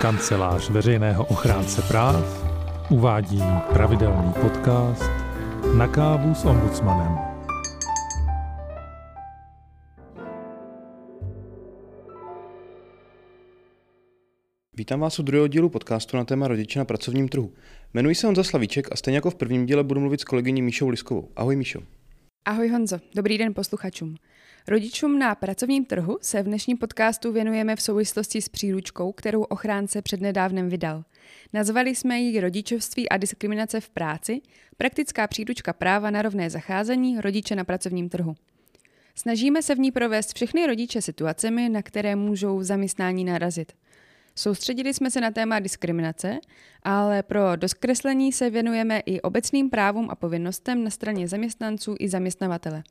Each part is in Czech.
Kancelář veřejného ochránce práv uvádí pravidelný podcast Na kávu s ombudsmanem. Vítám vás u druhého dílu podcastu na téma rodiče na pracovním trhu. Jmenuji se Honza Slavíček a stejně jako v prvním díle budu mluvit s kolegyní Míšou Liskovou. Ahoj Míšo. Ahoj Honzo, dobrý den posluchačům. Rodičům na pracovním trhu se v dnešním podcastu věnujeme v souvislosti s příručkou, kterou ochránce přednedávnem vydal. Nazvali jsme ji Rodičovství a diskriminace v práci, praktická příručka práva na rovné zacházení rodiče na pracovním trhu. Snažíme se v ní provést všechny rodiče situacemi, na které můžou v zaměstnání narazit. Soustředili jsme se na téma diskriminace, ale pro doskreslení se věnujeme i obecným právům a povinnostem na straně zaměstnanců i zaměstnavatele.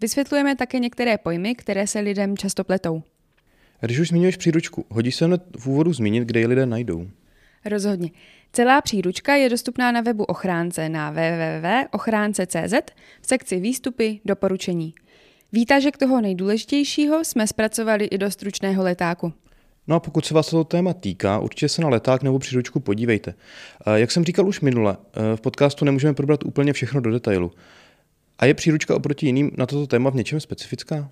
Vysvětlujeme také některé pojmy, které se lidem často pletou. Když už zmiňuješ příručku, hodí se hned v úvodu zmínit, kde ji lidé najdou. Rozhodně. Celá příručka je dostupná na webu ochránce na www.ochránce.cz v sekci výstupy doporučení. Výtažek toho nejdůležitějšího jsme zpracovali i do stručného letáku. No a pokud se vás toto téma týká, určitě se na leták nebo příručku podívejte. Jak jsem říkal už minule, v podcastu nemůžeme probrat úplně všechno do detailu. A je příručka oproti jiným na toto téma v něčem specifická?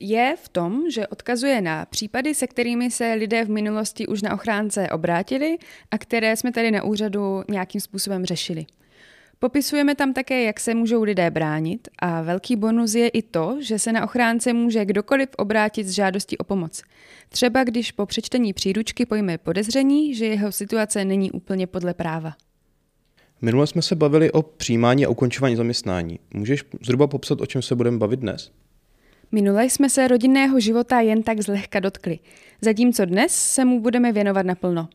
Je v tom, že odkazuje na případy, se kterými se lidé v minulosti už na ochránce obrátili a které jsme tady na úřadu nějakým způsobem řešili. Popisujeme tam také, jak se můžou lidé bránit a velký bonus je i to, že se na ochránce může kdokoliv obrátit s žádostí o pomoc. Třeba když po přečtení příručky pojme podezření, že jeho situace není úplně podle práva. Minule jsme se bavili o přijímání a ukončování zaměstnání. Můžeš zhruba popsat, o čem se budeme bavit dnes? Minule jsme se rodinného života jen tak zlehka dotkli, zatímco dnes se mu budeme věnovat naplno.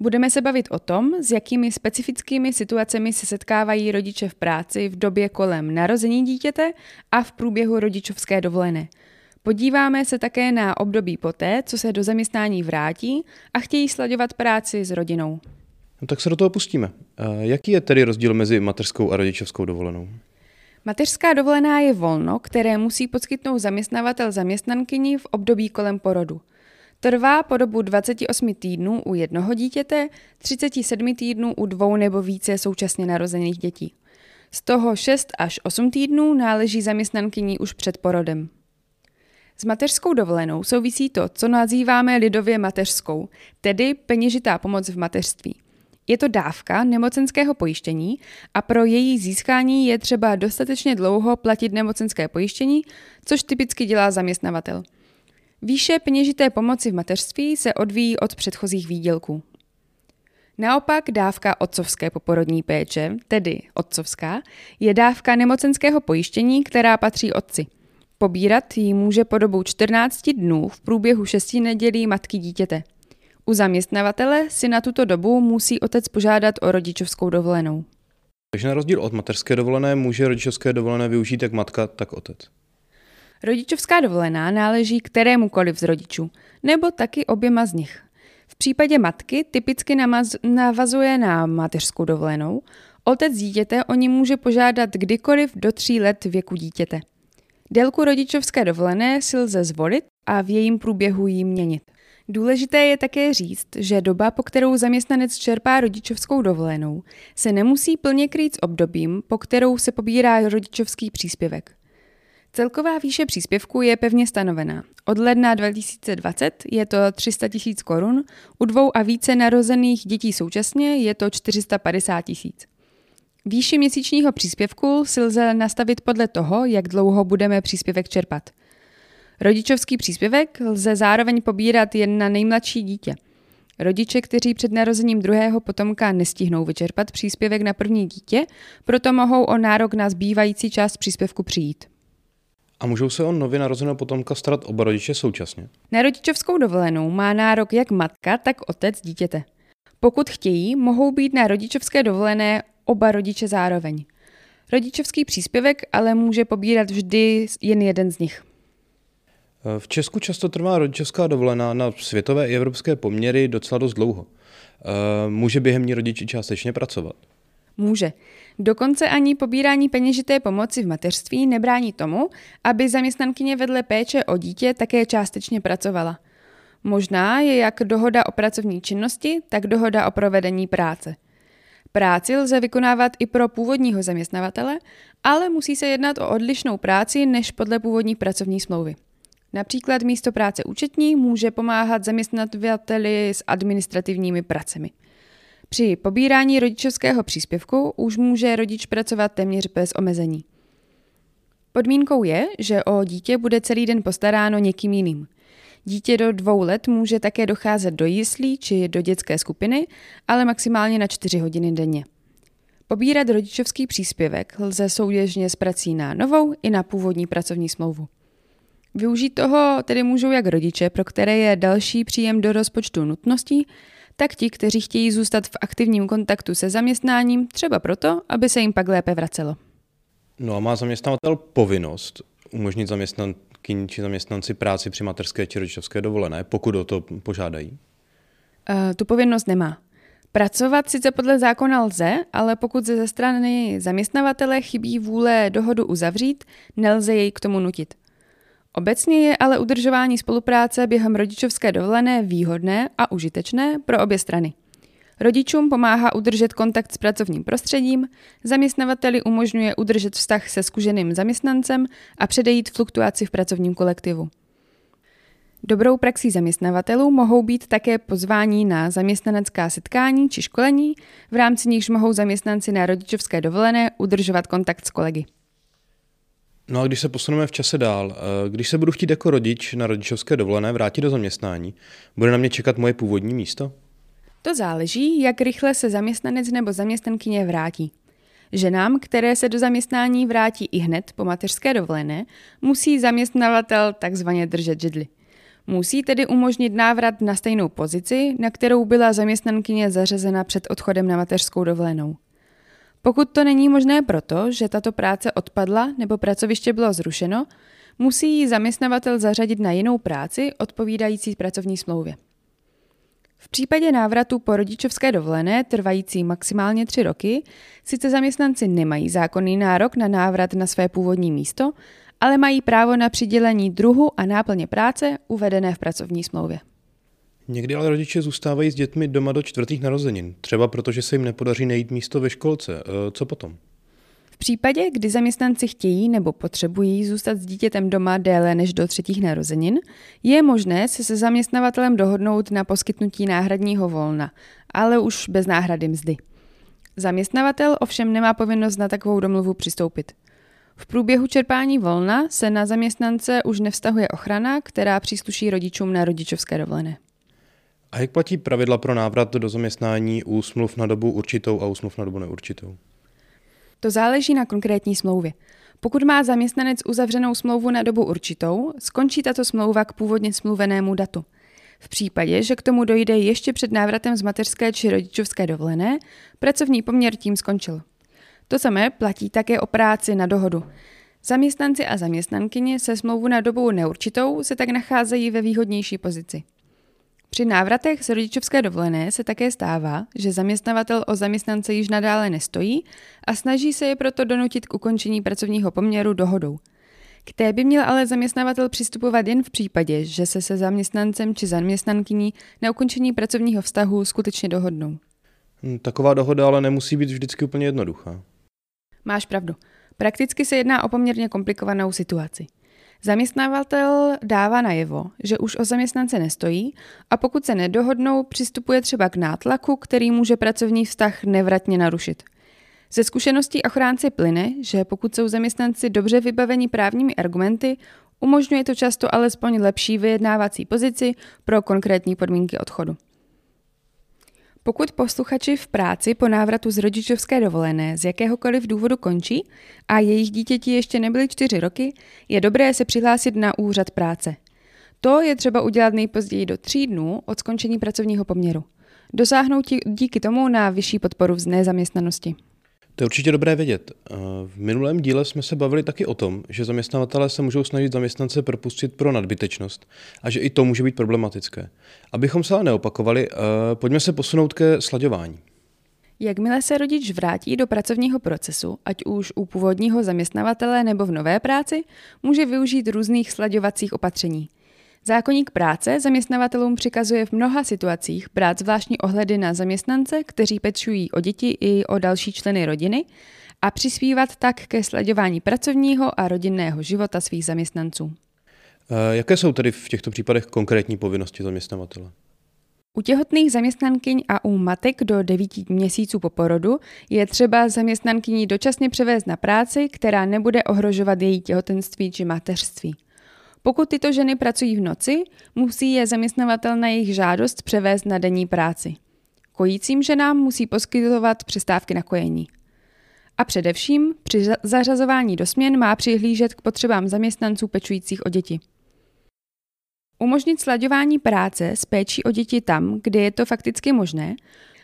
Budeme se bavit o tom, s jakými specifickými situacemi se setkávají rodiče v práci v době kolem narození dítěte a v průběhu rodičovské dovolené. Podíváme se také na období poté, co se do zaměstnání vrátí a chtějí slaďovat práci s rodinou. No tak se do toho pustíme. Jaký je tedy rozdíl mezi mateřskou a rodičovskou dovolenou? Mateřská dovolená je volno, které musí poskytnout zaměstnavatel zaměstnankyni v období kolem porodu. Trvá po dobu 28 týdnů u jednoho dítěte, 37 týdnů u dvou nebo více současně narozených dětí. Z toho 6 až 8 týdnů náleží zaměstnankyni už před porodem. S mateřskou dovolenou souvisí to, co nazýváme lidově mateřskou, tedy peněžitá pomoc v mateřství. Je to dávka nemocenského pojištění a pro její získání je třeba dostatečně dlouho platit nemocenské pojištění, což typicky dělá zaměstnavatel. Výše peněžité pomoci v mateřství se odvíjí od předchozích výdělků. Naopak dávka otcovské poporodní péče, tedy otcovská, je dávka nemocenského pojištění, která patří otci. Pobírat ji může po dobu 14 dnů v průběhu 6 nedělí matky dítěte. U zaměstnavatele si na tuto dobu musí otec požádat o rodičovskou dovolenou. Takže na rozdíl od mateřské dovolené může rodičovské dovolené využít jak matka, tak otec. Rodičovská dovolená náleží kterémukoliv z rodičů, nebo taky oběma z nich. V případě matky typicky namaz, navazuje na mateřskou dovolenou, otec dítěte o ní může požádat kdykoliv do tří let věku dítěte. Délku rodičovské dovolené si lze zvolit a v jejím průběhu ji měnit. Důležité je také říct, že doba, po kterou zaměstnanec čerpá rodičovskou dovolenou, se nemusí plně krýt s obdobím, po kterou se pobírá rodičovský příspěvek. Celková výše příspěvku je pevně stanovená. Od ledna 2020 je to 300 tisíc korun, u dvou a více narozených dětí současně je to 450 tisíc. Výši měsíčního příspěvku si lze nastavit podle toho, jak dlouho budeme příspěvek čerpat. Rodičovský příspěvek lze zároveň pobírat jen na nejmladší dítě. Rodiče, kteří před narozením druhého potomka nestihnou vyčerpat příspěvek na první dítě, proto mohou o nárok na zbývající část příspěvku přijít. A můžou se o nově narozeného potomka starat oba rodiče současně? Na rodičovskou dovolenou má nárok jak matka, tak otec dítěte. Pokud chtějí, mohou být na rodičovské dovolené oba rodiče zároveň. Rodičovský příspěvek ale může pobírat vždy jen jeden z nich. V Česku často trvá rodičovská dovolená na světové i evropské poměry docela dost dlouho. Eh, může během ní rodiči částečně pracovat? Může. Dokonce ani pobírání peněžité pomoci v mateřství nebrání tomu, aby zaměstnankyně vedle péče o dítě také částečně pracovala. Možná je jak dohoda o pracovní činnosti, tak dohoda o provedení práce. Práci lze vykonávat i pro původního zaměstnavatele, ale musí se jednat o odlišnou práci než podle původní pracovní smlouvy. Například místo práce účetní může pomáhat zaměstnavateli s administrativními pracemi. Při pobírání rodičovského příspěvku už může rodič pracovat téměř bez omezení. Podmínkou je, že o dítě bude celý den postaráno někým jiným. Dítě do dvou let může také docházet do jislí či do dětské skupiny, ale maximálně na čtyři hodiny denně. Pobírat rodičovský příspěvek lze souběžně s prací na novou i na původní pracovní smlouvu. Využít toho tedy můžou jak rodiče, pro které je další příjem do rozpočtu nutností, tak ti, kteří chtějí zůstat v aktivním kontaktu se zaměstnáním, třeba proto, aby se jim pak lépe vracelo. No a má zaměstnavatel povinnost umožnit zaměstnankyni či zaměstnanci práci při materské či rodičovské dovolené, pokud o to požádají? Uh, tu povinnost nemá. Pracovat sice podle zákona lze, ale pokud ze strany zaměstnavatele chybí vůle dohodu uzavřít, nelze jej k tomu nutit. Obecně je ale udržování spolupráce během rodičovské dovolené výhodné a užitečné pro obě strany. Rodičům pomáhá udržet kontakt s pracovním prostředím, zaměstnavateli umožňuje udržet vztah se zkušeným zaměstnancem a předejít fluktuaci v pracovním kolektivu. Dobrou praxí zaměstnavatelů mohou být také pozvání na zaměstnanecká setkání či školení, v rámci nichž mohou zaměstnanci na rodičovské dovolené udržovat kontakt s kolegy. No a když se posuneme v čase dál, eh, když se budu chtít jako rodič na rodičovské dovolené vrátit do zaměstnání, bude na mě čekat moje původní místo? To záleží, jak rychle se zaměstnanec nebo zaměstnankyně vrátí. Ženám, které se do zaměstnání vrátí i hned po mateřské dovolené, musí zaměstnavatel takzvaně držet židli. Musí tedy umožnit návrat na stejnou pozici, na kterou byla zaměstnankyně zařazena před odchodem na mateřskou dovolenou. Pokud to není možné proto, že tato práce odpadla nebo pracoviště bylo zrušeno, musí ji zaměstnavatel zařadit na jinou práci odpovídající pracovní smlouvě. V případě návratu po rodičovské dovolené, trvající maximálně tři roky, sice zaměstnanci nemají zákonný nárok na návrat na své původní místo, ale mají právo na přidělení druhu a náplně práce uvedené v pracovní smlouvě. Někdy ale rodiče zůstávají s dětmi doma do čtvrtých narozenin, třeba protože se jim nepodaří najít místo ve školce. E, co potom? V případě, kdy zaměstnanci chtějí nebo potřebují zůstat s dítětem doma déle než do třetích narozenin, je možné se se zaměstnavatelem dohodnout na poskytnutí náhradního volna, ale už bez náhrady mzdy. Zaměstnavatel ovšem nemá povinnost na takovou domluvu přistoupit. V průběhu čerpání volna se na zaměstnance už nevztahuje ochrana, která přísluší rodičům na rodičovské dovolené. A jak platí pravidla pro návrat do zaměstnání u smluv na dobu určitou a u smluv na dobu neurčitou? To záleží na konkrétní smlouvě. Pokud má zaměstnanec uzavřenou smlouvu na dobu určitou, skončí tato smlouva k původně smluvenému datu. V případě, že k tomu dojde ještě před návratem z mateřské či rodičovské dovolené, pracovní poměr tím skončil. To samé platí také o práci na dohodu. Zaměstnanci a zaměstnankyně se smlouvu na dobu neurčitou se tak nacházejí ve výhodnější pozici. Při návratech z rodičovské dovolené se také stává, že zaměstnavatel o zaměstnance již nadále nestojí a snaží se je proto donutit k ukončení pracovního poměru dohodou. K té by měl ale zaměstnavatel přistupovat jen v případě, že se se zaměstnancem či zaměstnankyní na ukončení pracovního vztahu skutečně dohodnou. Hm, taková dohoda ale nemusí být vždycky úplně jednoduchá. Máš pravdu. Prakticky se jedná o poměrně komplikovanou situaci. Zaměstnavatel dává najevo, že už o zaměstnance nestojí a pokud se nedohodnou, přistupuje třeba k nátlaku, který může pracovní vztah nevratně narušit. Ze zkušeností ochránci plyne, že pokud jsou zaměstnanci dobře vybaveni právními argumenty, umožňuje to často alespoň lepší vyjednávací pozici pro konkrétní podmínky odchodu. Pokud posluchači v práci po návratu z rodičovské dovolené z jakéhokoliv důvodu končí a jejich dítěti ještě nebyly čtyři roky, je dobré se přihlásit na úřad práce. To je třeba udělat nejpozději do tří dnů od skončení pracovního poměru. Dosáhnout díky tomu na vyšší podporu v nezaměstnanosti. To je určitě dobré vědět. V minulém díle jsme se bavili taky o tom, že zaměstnavatelé se můžou snažit zaměstnance propustit pro nadbytečnost a že i to může být problematické. Abychom se ale neopakovali, eh, pojďme se posunout ke slaďování. Jakmile se rodič vrátí do pracovního procesu, ať už u původního zaměstnavatele nebo v nové práci, může využít různých slaďovacích opatření. Zákonník práce zaměstnavatelům přikazuje v mnoha situacích brát zvláštní ohledy na zaměstnance, kteří pečují o děti i o další členy rodiny a přispívat tak ke sledování pracovního a rodinného života svých zaměstnanců. Eh, jaké jsou tedy v těchto případech konkrétní povinnosti zaměstnavatele? U těhotných zaměstnankyň a u matek do 9 měsíců po porodu je třeba zaměstnankyni dočasně převést na práci, která nebude ohrožovat její těhotenství či mateřství. Pokud tyto ženy pracují v noci, musí je zaměstnavatel na jejich žádost převést na denní práci. Kojícím ženám musí poskytovat přestávky na kojení. A především při zařazování do směn má přihlížet k potřebám zaměstnanců pečujících o děti. Umožnit slaďování práce s péčí o děti tam, kde je to fakticky možné,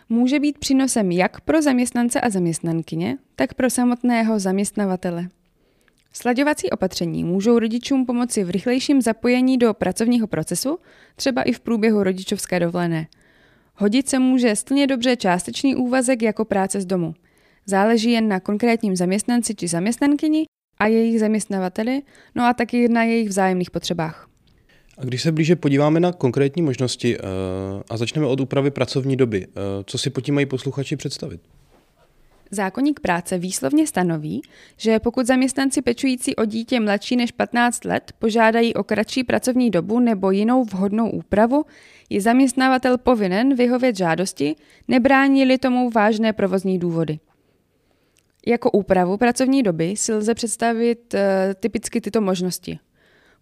může být přínosem jak pro zaměstnance a zaměstnankyně, tak pro samotného zaměstnavatele. Slaďovací opatření můžou rodičům pomoci v rychlejším zapojení do pracovního procesu, třeba i v průběhu rodičovské dovolené. Hodit se může stejně dobře částečný úvazek jako práce z domu. Záleží jen na konkrétním zaměstnanci či zaměstnankyni a jejich zaměstnavateli, no a taky na jejich vzájemných potřebách. A když se blíže podíváme na konkrétní možnosti uh, a začneme od úpravy pracovní doby, uh, co si pod tím mají posluchači představit? Zákonník práce výslovně stanoví, že pokud zaměstnanci pečující o dítě mladší než 15 let požádají o kratší pracovní dobu nebo jinou vhodnou úpravu, je zaměstnavatel povinen vyhovět žádosti, nebrání-li tomu vážné provozní důvody. Jako úpravu pracovní doby si lze představit e, typicky tyto možnosti.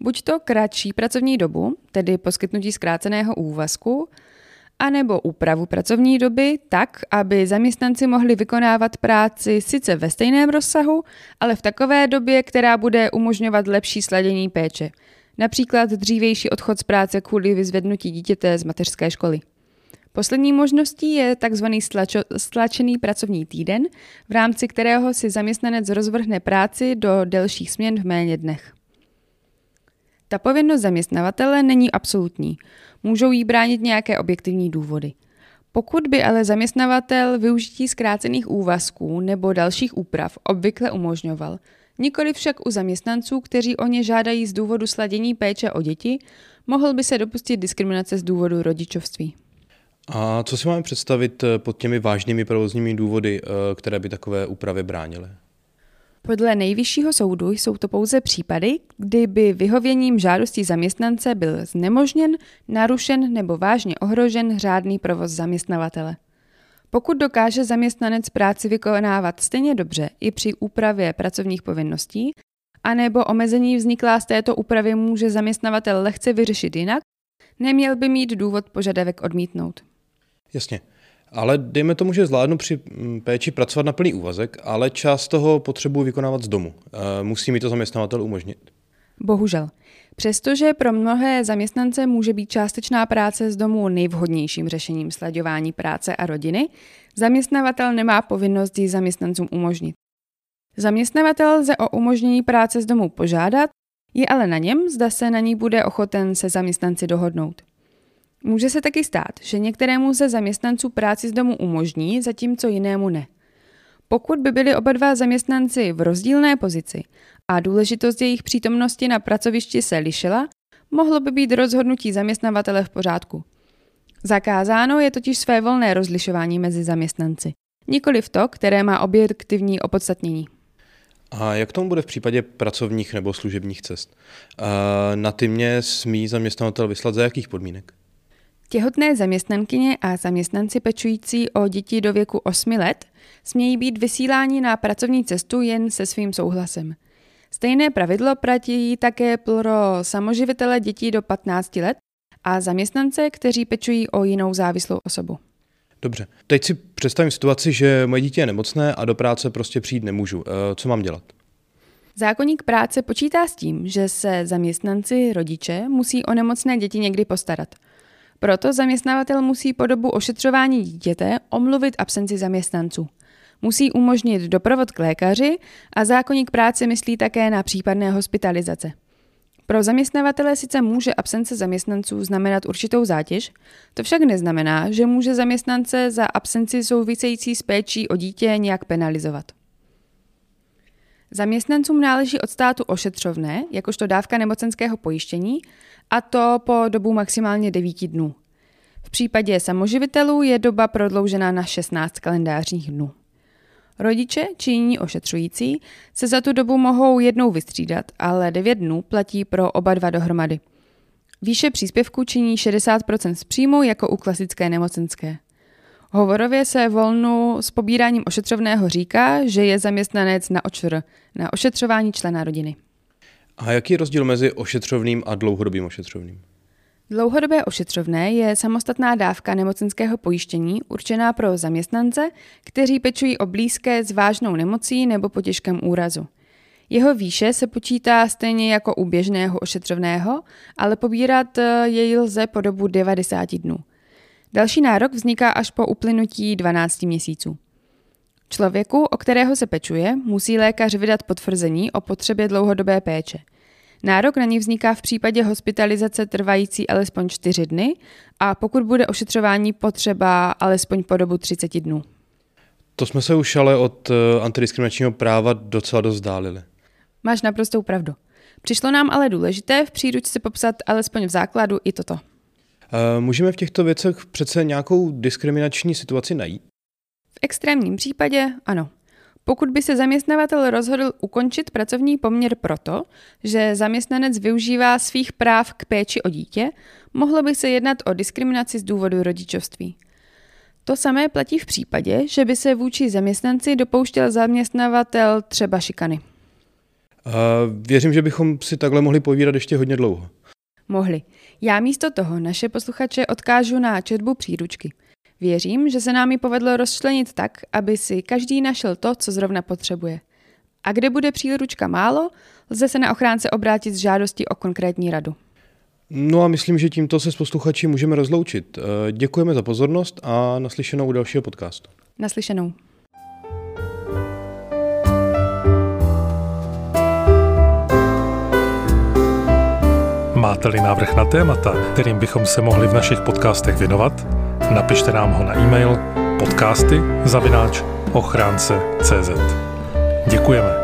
Buď to kratší pracovní dobu, tedy poskytnutí zkráceného úvazku, anebo úpravu pracovní doby tak, aby zaměstnanci mohli vykonávat práci sice ve stejném rozsahu, ale v takové době, která bude umožňovat lepší sladění péče. Například dřívější odchod z práce kvůli vyzvednutí dítěte z mateřské školy. Poslední možností je tzv. stlačený pracovní týden, v rámci kterého si zaměstnanec rozvrhne práci do delších směn v méně dnech. Ta povinnost zaměstnavatele není absolutní. Můžou jí bránit nějaké objektivní důvody. Pokud by ale zaměstnavatel využití zkrácených úvazků nebo dalších úprav obvykle umožňoval, nikoli však u zaměstnanců, kteří o ně žádají z důvodu sladění péče o děti, mohl by se dopustit diskriminace z důvodu rodičovství. A co si máme představit pod těmi vážnými provozními důvody, eh, které by takové úpravy bránily? Podle nejvyššího soudu jsou to pouze případy, kdy by vyhověním žádostí zaměstnance byl znemožněn, narušen nebo vážně ohrožen řádný provoz zaměstnavatele. Pokud dokáže zaměstnanec práci vykonávat stejně dobře i při úpravě pracovních povinností, anebo omezení vzniklá z této úpravy může zaměstnavatel lehce vyřešit jinak, neměl by mít důvod požadavek odmítnout. Jasně. Ale dejme tomu, že zvládnu při mm, péči pracovat na plný úvazek, ale část toho potřebuji vykonávat z domu. Eh, musí mi to zaměstnavatel umožnit? Bohužel. Přestože pro mnohé zaměstnance může být částečná práce z domu nejvhodnějším řešením slaďování práce a rodiny, zaměstnavatel nemá povinnost ji zaměstnancům umožnit. Zaměstnavatel lze o umožnění práce z domu požádat, je ale na něm, zda se na ní bude ochoten se zaměstnanci dohodnout. Může se taky stát, že některému ze zaměstnanců práci z domu umožní, zatímco jinému ne. Pokud by byli oba dva zaměstnanci v rozdílné pozici a důležitost jejich přítomnosti na pracovišti se lišila, mohlo by být rozhodnutí zaměstnavatele v pořádku. Zakázáno je totiž své volné rozlišování mezi zaměstnanci, nikoli v to, které má objektivní opodstatnění. A jak tomu bude v případě pracovních nebo služebních cest? Na ty mě smí zaměstnavatel vyslat za jakých podmínek? Těhotné zaměstnankyně a zaměstnanci pečující o děti do věku 8 let smějí být vysíláni na pracovní cestu jen se svým souhlasem. Stejné pravidlo platí také pro samoživitele dětí do 15 let a zaměstnance, kteří pečují o jinou závislou osobu. Dobře. Teď si představím situaci, že moje dítě je nemocné a do práce prostě přijít nemůžu. Eh, co mám dělat? Zákonník práce počítá s tím, že se zaměstnanci, rodiče musí o nemocné děti někdy postarat – proto zaměstnavatel musí po dobu ošetřování dítěte omluvit absenci zaměstnanců. Musí umožnit doprovod k lékaři a zákonník práce myslí také na případné hospitalizace. Pro zaměstnavatele sice může absence zaměstnanců znamenat určitou zátěž, to však neznamená, že může zaměstnance za absenci související s péčí o dítě nějak penalizovat. Zaměstnancům náleží od státu ošetřovné, jakožto dávka nemocenského pojištění, a to po dobu maximálně 9 dnů. V případě samoživitelů je doba prodloužena na 16 kalendářních dnů. Rodiče či jiní ošetřující se za tu dobu mohou jednou vystřídat, ale 9 dnů platí pro oba dva dohromady. Výše příspěvku činí 60% z příjmu jako u klasické nemocenské. Hovorově se volnu s pobíráním ošetřovného říká, že je zaměstnanec na očr, na ošetřování člena rodiny. A jaký je rozdíl mezi ošetřovným a dlouhodobým ošetřovným? Dlouhodobé ošetřovné je samostatná dávka nemocenského pojištění určená pro zaměstnance, kteří pečují o blízké s vážnou nemocí nebo po těžkém úrazu. Jeho výše se počítá stejně jako u běžného ošetřovného, ale pobírat jej lze po dobu 90 dnů. Další nárok vzniká až po uplynutí 12 měsíců. Člověku, o kterého se pečuje, musí lékař vydat potvrzení o potřebě dlouhodobé péče. Nárok na ní vzniká v případě hospitalizace trvající alespoň 4 dny a pokud bude ošetřování potřeba alespoň po dobu 30 dnů. To jsme se už ale od eh, antidiskriminačního práva docela dost dálili. Máš naprostou pravdu. Přišlo nám ale důležité v příručce popsat alespoň v základu i toto. Eh, můžeme v těchto věcech přece nějakou diskriminační situaci najít? V extrémním případě ano. Pokud by se zaměstnavatel rozhodl ukončit pracovní poměr proto, že zaměstnanec využívá svých práv k péči o dítě, mohlo by se jednat o diskriminaci z důvodu rodičovství. To samé platí v případě, že by se vůči zaměstnanci dopouštěl zaměstnavatel třeba šikany. Uh, věřím, že bychom si takhle mohli povídat ještě hodně dlouho. Mohli. Já místo toho naše posluchače odkážu na četbu příručky. Věřím, že se nám ji povedlo rozčlenit tak, aby si každý našel to, co zrovna potřebuje. A kde bude příručka málo, lze se na ochránce obrátit s žádostí o konkrétní radu. No a myslím, že tímto se s posluchači můžeme rozloučit. Eh, děkujeme za pozornost a naslyšenou u dalšího podcastu. Naslyšenou. Máte-li návrh na témata, kterým bychom se mohli v našich podcastech věnovat, napište nám ho na e-mail podcasty zavináč ochránce.cz. Děkujeme.